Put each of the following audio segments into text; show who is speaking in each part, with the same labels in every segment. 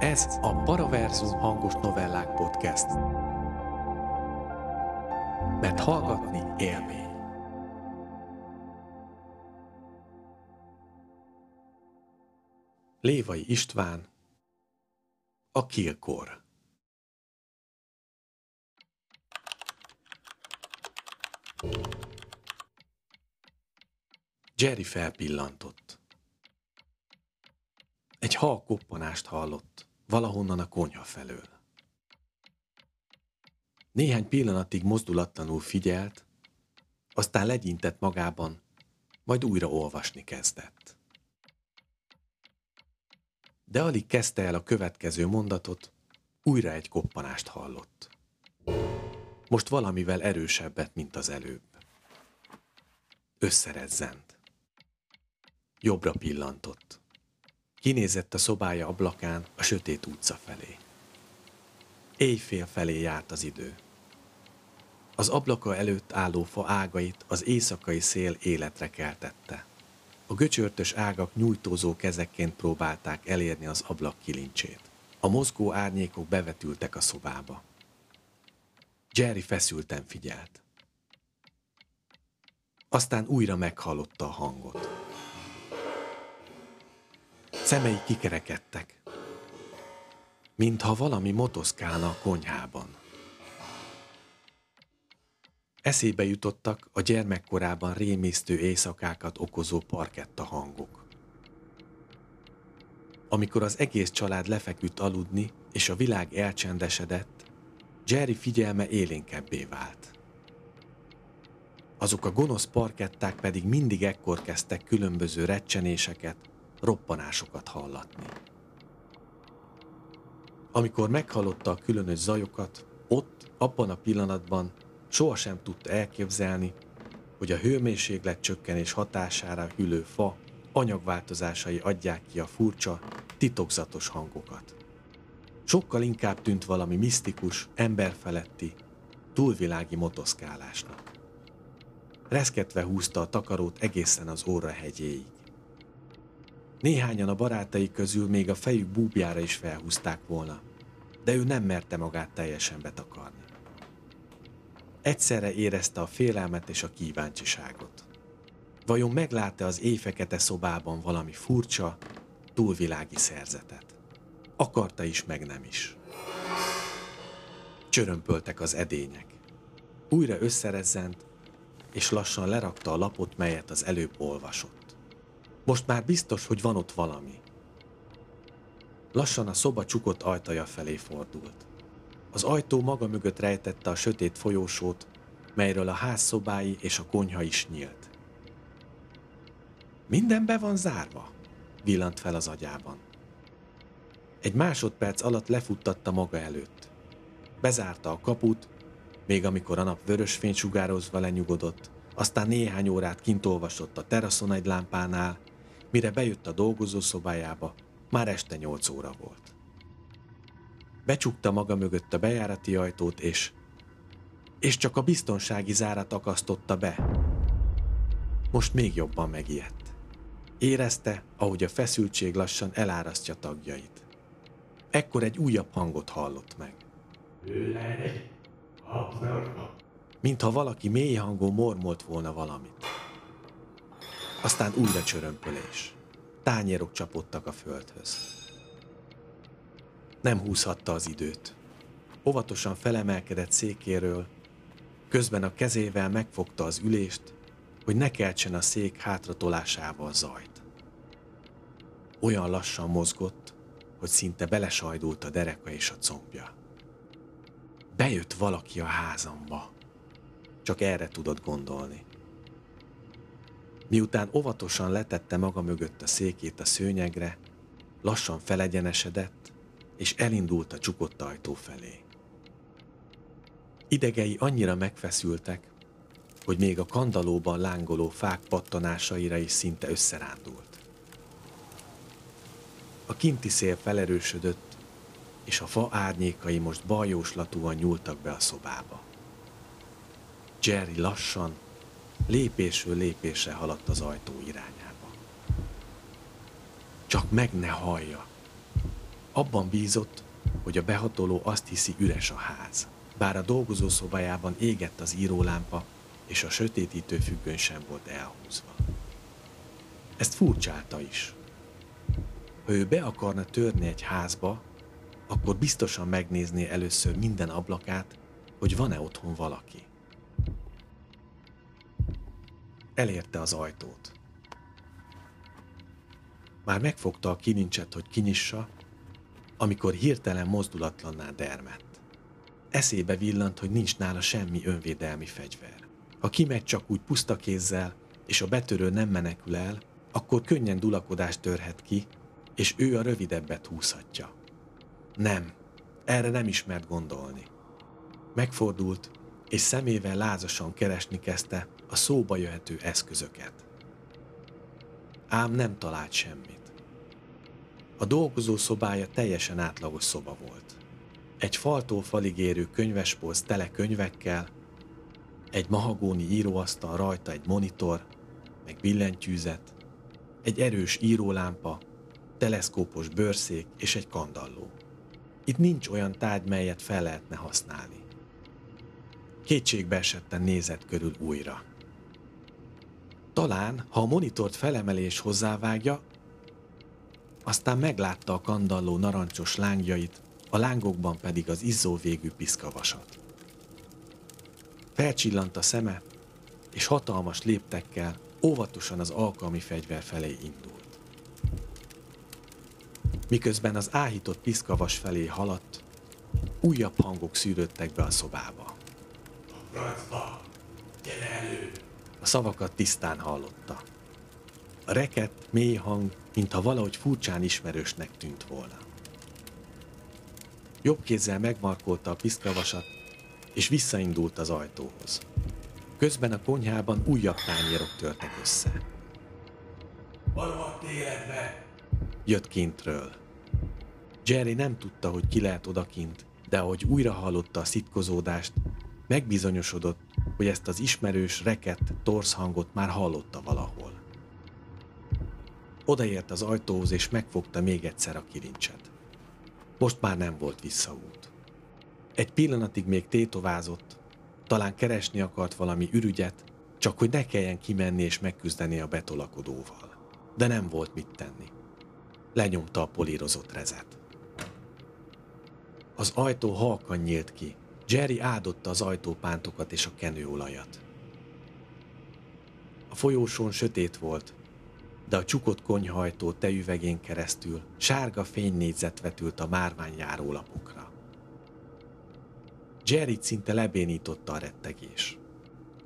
Speaker 1: Ez a Paraverzum hangos novellák podcast. Mert hallgatni élmény. Lévai István A Kilkor Jerry felpillantott. Egy hal koppanást hallott, valahonnan a konyha felől. Néhány pillanatig mozdulatlanul figyelt, aztán legyintett magában, majd újra olvasni kezdett. De alig kezdte el a következő mondatot, újra egy koppanást hallott. Most valamivel erősebbet, mint az előbb. Összerezzent. Jobbra pillantott. Kinézett a szobája ablakán a sötét utca felé. Éjfél felé járt az idő. Az ablaka előtt álló fa ágait az éjszakai szél életre keltette. A göcsörtös ágak nyújtózó kezekként próbálták elérni az ablak kilincsét. A mozgó árnyékok bevetültek a szobába. Jerry feszülten figyelt. Aztán újra meghallotta a hangot. Szemei kikerekedtek, mintha valami motoszkálna a konyhában. Eszébe jutottak a gyermekkorában rémisztő éjszakákat okozó parketta hangok. Amikor az egész család lefeküdt aludni, és a világ elcsendesedett, Jerry figyelme élénkebbé vált. Azok a gonosz parketták pedig mindig ekkor kezdtek különböző recsenéseket, roppanásokat hallatni. Amikor meghallotta a különös zajokat, ott, abban a pillanatban sohasem tudta elképzelni, hogy a hőmérséklet csökkenés hatására hűlő fa anyagváltozásai adják ki a furcsa, titokzatos hangokat. Sokkal inkább tűnt valami misztikus, emberfeletti, túlvilági motoszkálásnak. Reszketve húzta a takarót egészen az óra hegyéig. Néhányan a barátai közül még a fejük búbjára is felhúzták volna, de ő nem merte magát teljesen betakarni. Egyszerre érezte a félelmet és a kíváncsiságot. Vajon meglátta az éjfekete szobában valami furcsa, túlvilági szerzetet? Akarta is, meg nem is. Csörömpöltek az edények. Újra összerezzent, és lassan lerakta a lapot, melyet az előbb olvasott. Most már biztos, hogy van ott valami. Lassan a szoba csukott ajtaja felé fordult. Az ajtó maga mögött rejtette a sötét folyósót, melyről a ház szobái és a konyha is nyílt. Minden be van zárva, villant fel az agyában. Egy másodperc alatt lefuttatta maga előtt. Bezárta a kaput, még amikor a nap vörös fény sugározva lenyugodott, aztán néhány órát kint olvasott a teraszon egy lámpánál, mire bejött a dolgozószobájába, már este nyolc óra volt. Becsukta maga mögött a bejárati ajtót, és és csak a biztonsági zárat akasztotta be. Most még jobban megijedt. Érezte, ahogy a feszültség lassan elárasztja tagjait. Ekkor egy újabb hangot hallott meg. Mintha valaki mély hangon mormolt volna valamit. Aztán újra csörömpölés. Tányérok csapottak a földhöz. Nem húzhatta az időt. Óvatosan felemelkedett székéről, közben a kezével megfogta az ülést, hogy ne keltsen a szék hátratolásával zajt. Olyan lassan mozgott, hogy szinte belesajdult a dereka és a combja. Bejött valaki a házamba. Csak erre tudott gondolni. Miután óvatosan letette maga mögött a székét a szőnyegre, lassan felegyenesedett, és elindult a csukott ajtó felé. Idegei annyira megfeszültek, hogy még a kandalóban lángoló fák pattanásaira is szinte összerándult. A kinti szél felerősödött, és a fa árnyékai most bajóslatúan nyúltak be a szobába. Jerry lassan, lépésről lépésre haladt az ajtó irányába. Csak meg ne hallja. Abban bízott, hogy a behatoló azt hiszi üres a ház. Bár a dolgozószobájában égett az írólámpa, és a sötétítő függöny sem volt elhúzva. Ezt furcsálta is. Ha ő be akarna törni egy házba, akkor biztosan megnézné először minden ablakát, hogy van-e otthon valaki. Elérte az ajtót. Már megfogta a kilincset, hogy kinyissa, amikor hirtelen mozdulatlanná dermett. Eszébe villant, hogy nincs nála semmi önvédelmi fegyver. Ha kimegy csak úgy puszta kézzel, és a betörő nem menekül el, akkor könnyen dulakodást törhet ki, és ő a rövidebbet húzhatja. Nem, erre nem ismert gondolni. Megfordult, és szemével lázasan keresni kezdte a szóba jöhető eszközöket. Ám nem talált semmit. A dolgozó szobája teljesen átlagos szoba volt. Egy faltól falig érő könyvespolc tele könyvekkel, egy mahagóni íróasztal rajta egy monitor, meg billentyűzet, egy erős írólámpa, teleszkópos bőrszék és egy kandalló. Itt nincs olyan tárgy, melyet fel lehetne használni. Kétségbe esetten nézett körül újra. Talán, ha a monitort felemelés hozzávágja, aztán meglátta a kandalló narancsos lángjait, a lángokban pedig az izzó végű piszkavasat. Felcsillant a szeme, és hatalmas léptekkel óvatosan az alkalmi fegyver felé indult. Miközben az áhított piszkavas felé haladt, újabb hangok szűrődtek be a szobába.
Speaker 2: Francba!
Speaker 1: A szavakat tisztán hallotta. A reket, mély hang, mintha valahogy furcsán ismerősnek tűnt volna. Jobb kézzel megmarkolta a piszkavasat, és visszaindult az ajtóhoz. Közben a konyhában újabb tányérok törtek össze.
Speaker 2: Valóan életbe!
Speaker 1: Jött kintről. Jerry nem tudta, hogy ki lehet odakint, de ahogy újra hallotta a szitkozódást, megbizonyosodott, hogy ezt az ismerős, reket, torsz hangot már hallotta valahol. Odaért az ajtóhoz, és megfogta még egyszer a kilincset. Most már nem volt visszaút. Egy pillanatig még tétovázott, talán keresni akart valami ürügyet, csak hogy ne kelljen kimenni és megküzdeni a betolakodóval. De nem volt mit tenni. Lenyomta a polírozott rezet. Az ajtó halkan nyílt ki. Jerry áldotta az ajtópántokat és a kenőolajat. A folyósón sötét volt, de a csukott konyhajtó tejüvegén keresztül sárga fénynégyzet vetült a márványjáró lapokra. Jerry szinte lebénította a rettegés.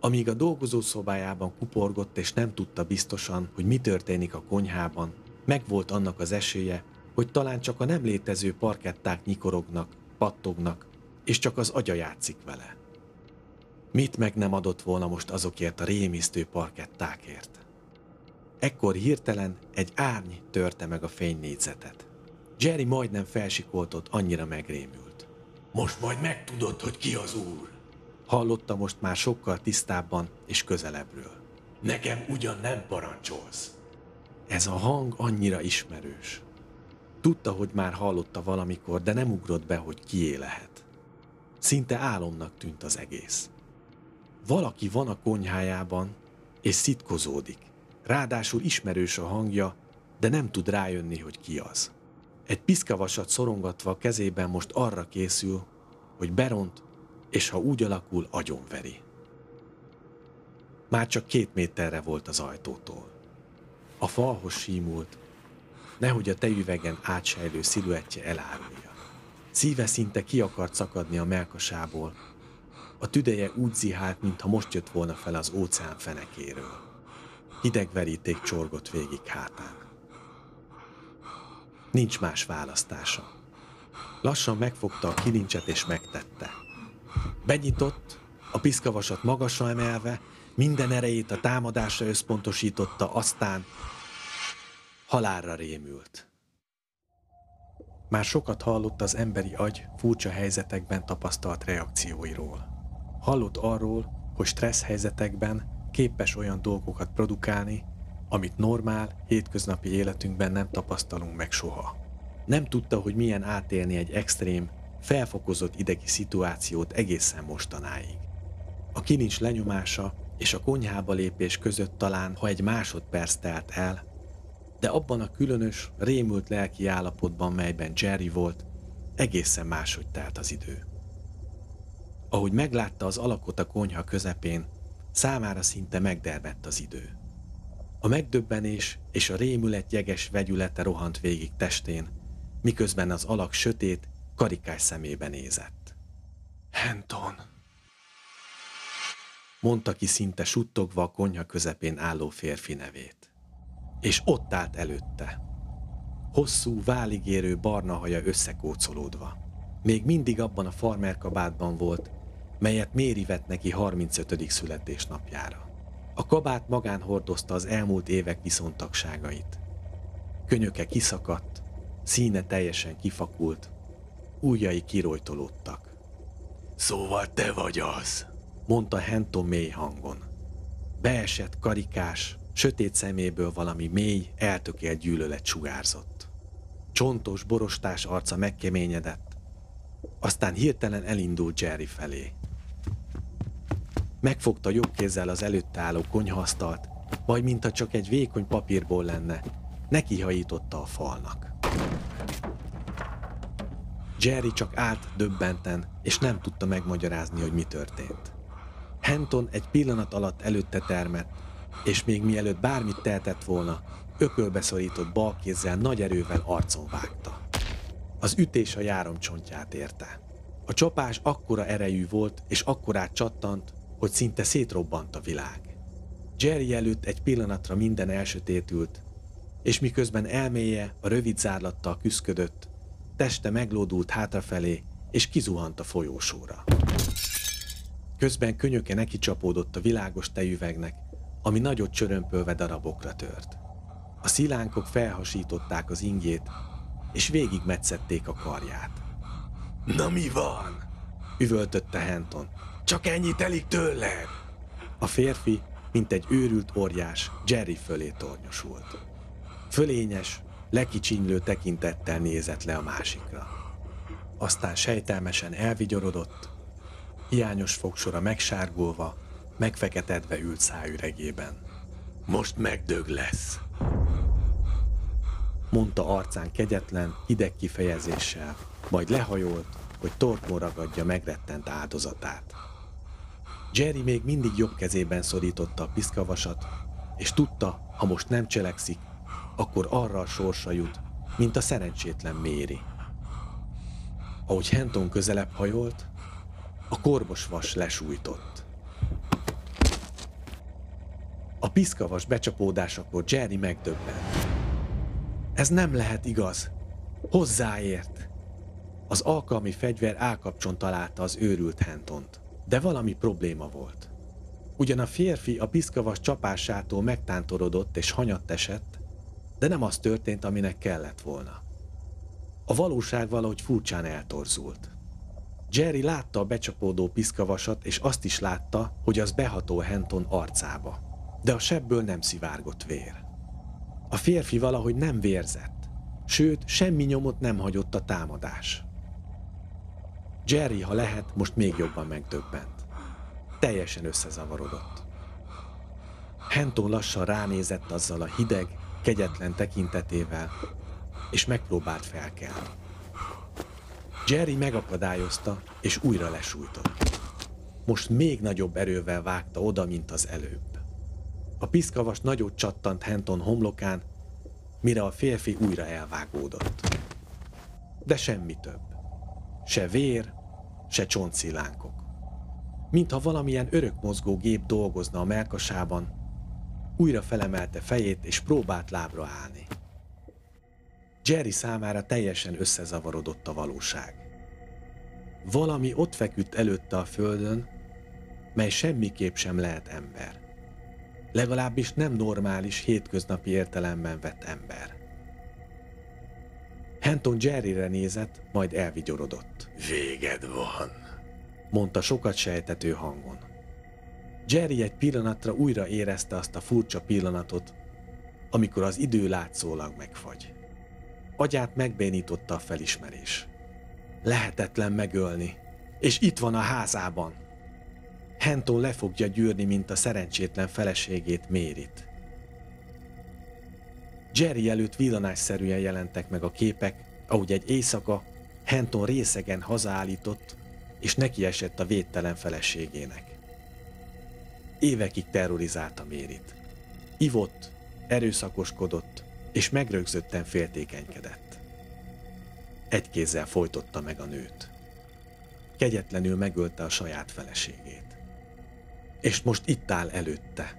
Speaker 1: Amíg a dolgozószobájában kuporgott és nem tudta biztosan, hogy mi történik a konyhában, megvolt annak az esélye, hogy talán csak a nem létező parketták nyikorognak, pattognak, és csak az agya játszik vele. Mit meg nem adott volna most azokért a rémisztő parkettákért? Ekkor hirtelen egy árny törte meg a fénynégyzetet. Jerry majdnem felsikoltott, annyira megrémült.
Speaker 2: Most majd megtudod, hogy ki az úr.
Speaker 1: Hallotta most már sokkal tisztábban és közelebbről.
Speaker 2: Nekem ugyan nem parancsolsz.
Speaker 1: Ez a hang annyira ismerős. Tudta, hogy már hallotta valamikor, de nem ugrott be, hogy kié lehet. Szinte álomnak tűnt az egész. Valaki van a konyhájában, és szitkozódik. Ráadásul ismerős a hangja, de nem tud rájönni, hogy ki az. Egy piszkavasat szorongatva a kezében most arra készül, hogy beront, és ha úgy alakul, agyonveri. Már csak két méterre volt az ajtótól. A falhoz símult, nehogy a tejüvegen átsejlő sziluettje elárulja. Szíve szinte ki akart szakadni a melkasából. A tüdeje úgy zihált, mintha most jött volna fel az óceán fenekéről. Hideg veríték csorgott végig hátán. Nincs más választása. Lassan megfogta a kilincset és megtette. Benyitott, a piszkavasat magasra emelve, minden erejét a támadásra összpontosította, aztán halálra rémült. Már sokat hallott az emberi agy furcsa helyzetekben tapasztalt reakcióiról. Hallott arról, hogy stressz helyzetekben képes olyan dolgokat produkálni, amit normál, hétköznapi életünkben nem tapasztalunk meg soha. Nem tudta, hogy milyen átélni egy extrém, felfokozott idegi szituációt egészen mostanáig. A kilincs lenyomása és a konyhába lépés között talán, ha egy másodperc telt el, de abban a különös, rémült lelki állapotban, melyben Jerry volt, egészen máshogy telt az idő. Ahogy meglátta az alakot a konyha közepén, számára szinte megdermett az idő. A megdöbbenés és a rémület jeges vegyülete rohant végig testén, miközben az alak sötét, karikás szemébe nézett. Henton! Mondta ki szinte suttogva a konyha közepén álló férfi nevét. És ott állt előtte. Hosszú, váligérő barna haja összekócolódva. Még mindig abban a farmerkabátban volt, melyet Méri vett neki 35. születésnapjára. A kabát magán hordozta az elmúlt évek viszontagságait. Könyöke kiszakadt, színe teljesen kifakult, ujjai kirojtolódtak.
Speaker 2: Szóval te vagy az,
Speaker 1: mondta Henton mély hangon. Beesett karikás, sötét szeméből valami mély, eltökélt gyűlölet sugárzott. Csontos, borostás arca megkeményedett, aztán hirtelen elindult Jerry felé. Megfogta jobb kézzel az előtte álló konyhasztalt, majd mintha csak egy vékony papírból lenne, nekihajította a falnak. Jerry csak állt döbbenten, és nem tudta megmagyarázni, hogy mi történt. Henton egy pillanat alatt előtte termett, és még mielőtt bármit tehetett volna, ökölbe szorított bal kézzel nagy erővel arcon vágta. Az ütés a járomcsontját érte. A csapás akkora erejű volt, és akkorát csattant, hogy szinte szétrobbant a világ. Jerry előtt egy pillanatra minden elsötétült, és miközben elméje a rövid zárlattal küszködött, teste meglódult hátrafelé, és kizuhant a folyósóra. Közben könyöke neki csapódott a világos tejüvegnek, ami nagyot csörömpölve darabokra tört. A szilánkok felhasították az ingét, és végig metszették a karját.
Speaker 2: Na mi van?
Speaker 1: Üvöltötte Henton.
Speaker 2: Csak ennyi telik tőled?
Speaker 1: A férfi, mint egy őrült óriás, Jerry fölé tornyosult. Fölényes, lekicsinylő tekintettel nézett le a másikra. Aztán sejtelmesen elvigyorodott, hiányos fogsora megsárgulva, megfeketedve ült száüregében.
Speaker 2: Most megdög lesz.
Speaker 1: Mondta arcán kegyetlen, hideg kifejezéssel, majd lehajolt, hogy torkon ragadja megrettent áldozatát. Jerry még mindig jobb kezében szorította a piszkavasat, és tudta, ha most nem cselekszik, akkor arra a sorsa jut, mint a szerencsétlen Méri. Ahogy Henton közelebb hajolt, a korbos vas lesújtott. A piszkavas becsapódásakor Jerry megdöbbent. Ez nem lehet igaz. Hozzáért. Az alkalmi fegyver állkapcson találta az őrült Hentont. De valami probléma volt. Ugyan a férfi a piszkavas csapásától megtántorodott és hanyatt esett, de nem az történt, aminek kellett volna. A valóság valahogy furcsán eltorzult. Jerry látta a becsapódó piszkavasat, és azt is látta, hogy az beható Henton arcába. De a sebből nem szivárgott vér. A férfi valahogy nem vérzett, sőt, semmi nyomot nem hagyott a támadás. Jerry, ha lehet, most még jobban megdöbbent. Teljesen összezavarodott. Henton lassan ránézett azzal a hideg, kegyetlen tekintetével, és megpróbált felkelni. Jerry megakadályozta, és újra lesújtott. Most még nagyobb erővel vágta oda, mint az előbb. A piszkavas nagyot csattant Henton homlokán, mire a férfi újra elvágódott. De semmi több. Se vér, se csontszillánkok. Mintha valamilyen örökmozgó gép dolgozna a melkasában, újra felemelte fejét és próbált lábra állni. Jerry számára teljesen összezavarodott a valóság. Valami ott feküdt előtte a földön, mely semmiképp sem lehet ember. Legalábbis nem normális, hétköznapi értelemben vett ember. Henton Jerryre nézett, majd elvigyorodott.
Speaker 2: Véged van,
Speaker 1: mondta sokat sejtető hangon. Jerry egy pillanatra újra érezte azt a furcsa pillanatot, amikor az idő látszólag megfagy. Agyát megbénította a felismerés. Lehetetlen megölni, és itt van a házában. Henton le fogja gyűrni, mint a szerencsétlen feleségét Mérit. Jerry előtt villanásszerűen jelentek meg a képek, ahogy egy éjszaka Henton részegen hazaállított, és neki esett a védtelen feleségének. Évekig terrorizálta Mérit. Ivott, erőszakoskodott, és megrögzötten féltékenykedett. Egy kézzel folytotta meg a nőt. Kegyetlenül megölte a saját feleségét. És most itt áll előtte.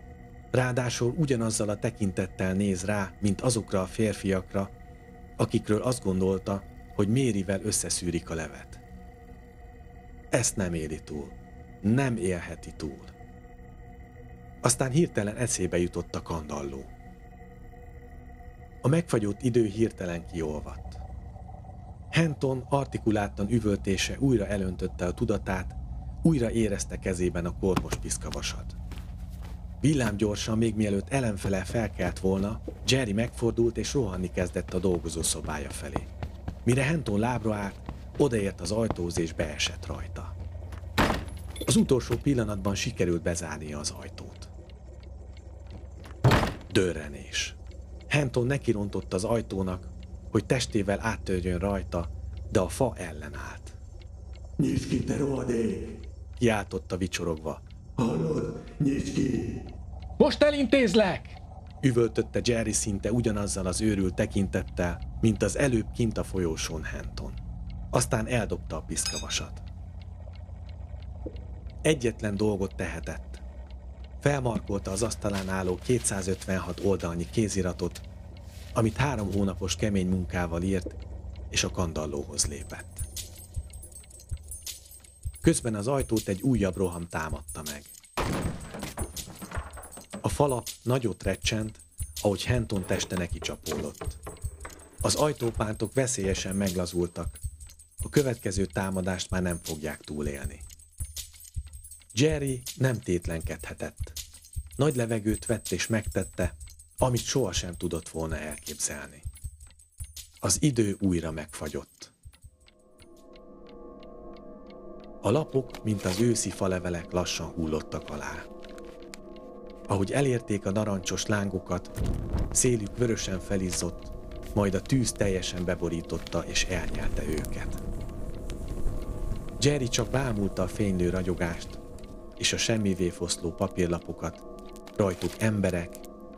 Speaker 1: Ráadásul ugyanazzal a tekintettel néz rá, mint azokra a férfiakra, akikről azt gondolta, hogy Mérivel összeszűrik a levet. Ezt nem éli túl. Nem élheti túl. Aztán hirtelen eszébe jutott a kandalló. A megfagyott idő hirtelen kiolvadt. Henton artikuláltan üvöltése újra elöntötte a tudatát, újra érezte kezében a kormos piszkavasat. Villámgyorsan, még mielőtt ellenfele felkelt volna, Jerry megfordult és rohanni kezdett a dolgozószobája felé. Mire Henton lábra állt, odaért az ajtóz és beesett rajta. Az utolsó pillanatban sikerült bezárnia az ajtót. Dörrenés. Henton nekirontott az ajtónak, hogy testével áttörjön rajta, de a fa ellenállt.
Speaker 3: Nyisd ki, te rohadék!
Speaker 1: Kiáltotta vicsorogva.
Speaker 3: Hallod? Nyisd ki!
Speaker 4: Most elintézlek!
Speaker 1: Üvöltötte Jerry szinte ugyanazzal az őrült tekintettel, mint az előbb kint a folyósón Henton. Aztán eldobta a piszkavasat. Egyetlen dolgot tehetett. Felmarkolta az asztalán álló 256 oldalnyi kéziratot, amit három hónapos kemény munkával írt, és a kandallóhoz lépett. Közben az ajtót egy újabb roham támadta meg. A falap nagyot recsent, ahogy Henton teste neki csapódott. Az ajtópántok veszélyesen meglazultak. A következő támadást már nem fogják túlélni. Jerry nem tétlenkedhetett. Nagy levegőt vett és megtette, amit sohasem tudott volna elképzelni. Az idő újra megfagyott. A lapok, mint az őszi falevelek lassan hullottak alá. Ahogy elérték a narancsos lángokat, szélük vörösen felizzott, majd a tűz teljesen beborította és elnyelte őket. Jerry csak bámulta a fénylő ragyogást és a semmivé foszló papírlapokat, rajtuk emberek,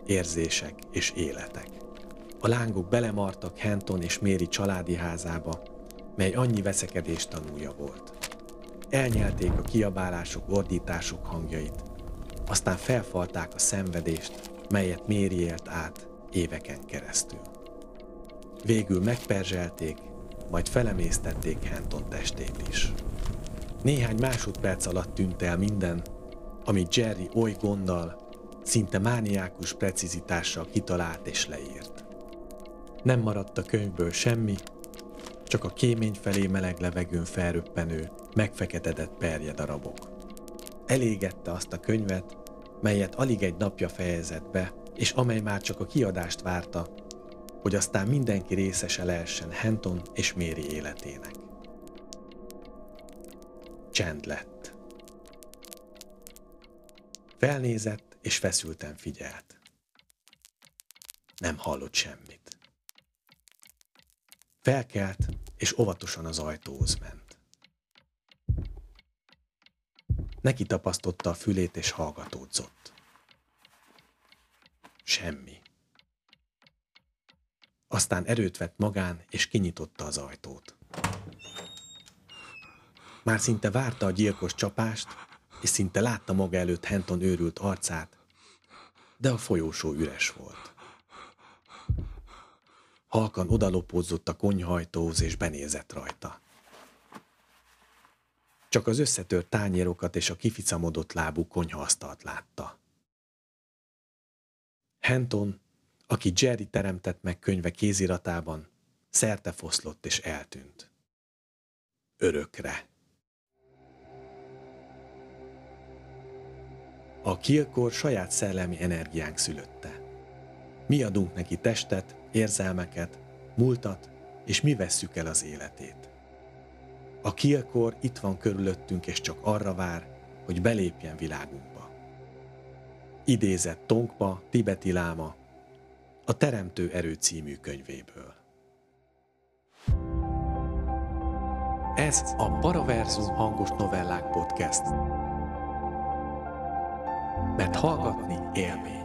Speaker 1: érzések és életek. A lángok belemartak Henton és Méri családi házába, mely annyi veszekedés tanúja volt. Elnyelték a kiabálások, ordítások hangjait, aztán felfalták a szenvedést, melyet Méri élt át éveken keresztül. Végül megperzselték, majd felemésztették Henton testét is. Néhány másodperc alatt tűnt el minden, amit Jerry oly gonddal, szinte mániákus precizitással kitalált és leírt. Nem maradt a könyvből semmi, csak a kémény felé meleg levegőn felröppenő, megfeketedett perje darabok. Elégette azt a könyvet, melyet alig egy napja fejezett be, és amely már csak a kiadást várta, hogy aztán mindenki részese lehessen Henton és Méri életének. Csend lett. Felnézett és feszülten figyelt. Nem hallott semmit. Felkelt és óvatosan az ajtóhoz ment. Neki tapasztotta a fülét és hallgatódzott. Semmi. Aztán erőt vett magán, és kinyitotta az ajtót. Már szinte várta a gyilkos csapást, és szinte látta maga előtt Henton őrült arcát, de a folyósó üres volt. Halkan odalopódzott a konyhajtóhoz, és benézett rajta. Csak az összetört tányérokat és a kificamodott lábú konyhaasztalt látta. Henton, aki Jerry teremtett meg könyve kéziratában, szerte foszlott és eltűnt. Örökre. A kilkor saját szellemi energiánk szülötte. Mi adunk neki testet, érzelmeket, múltat és mi vesszük el az életét. A kilkor itt van körülöttünk, és csak arra vár, hogy belépjen világunkba. Idézett Tongpa, tibeti láma, a Teremtő Erő című könyvéből. Ez a Paraverzum hangos novellák podcast. Mert hallgatni élmény.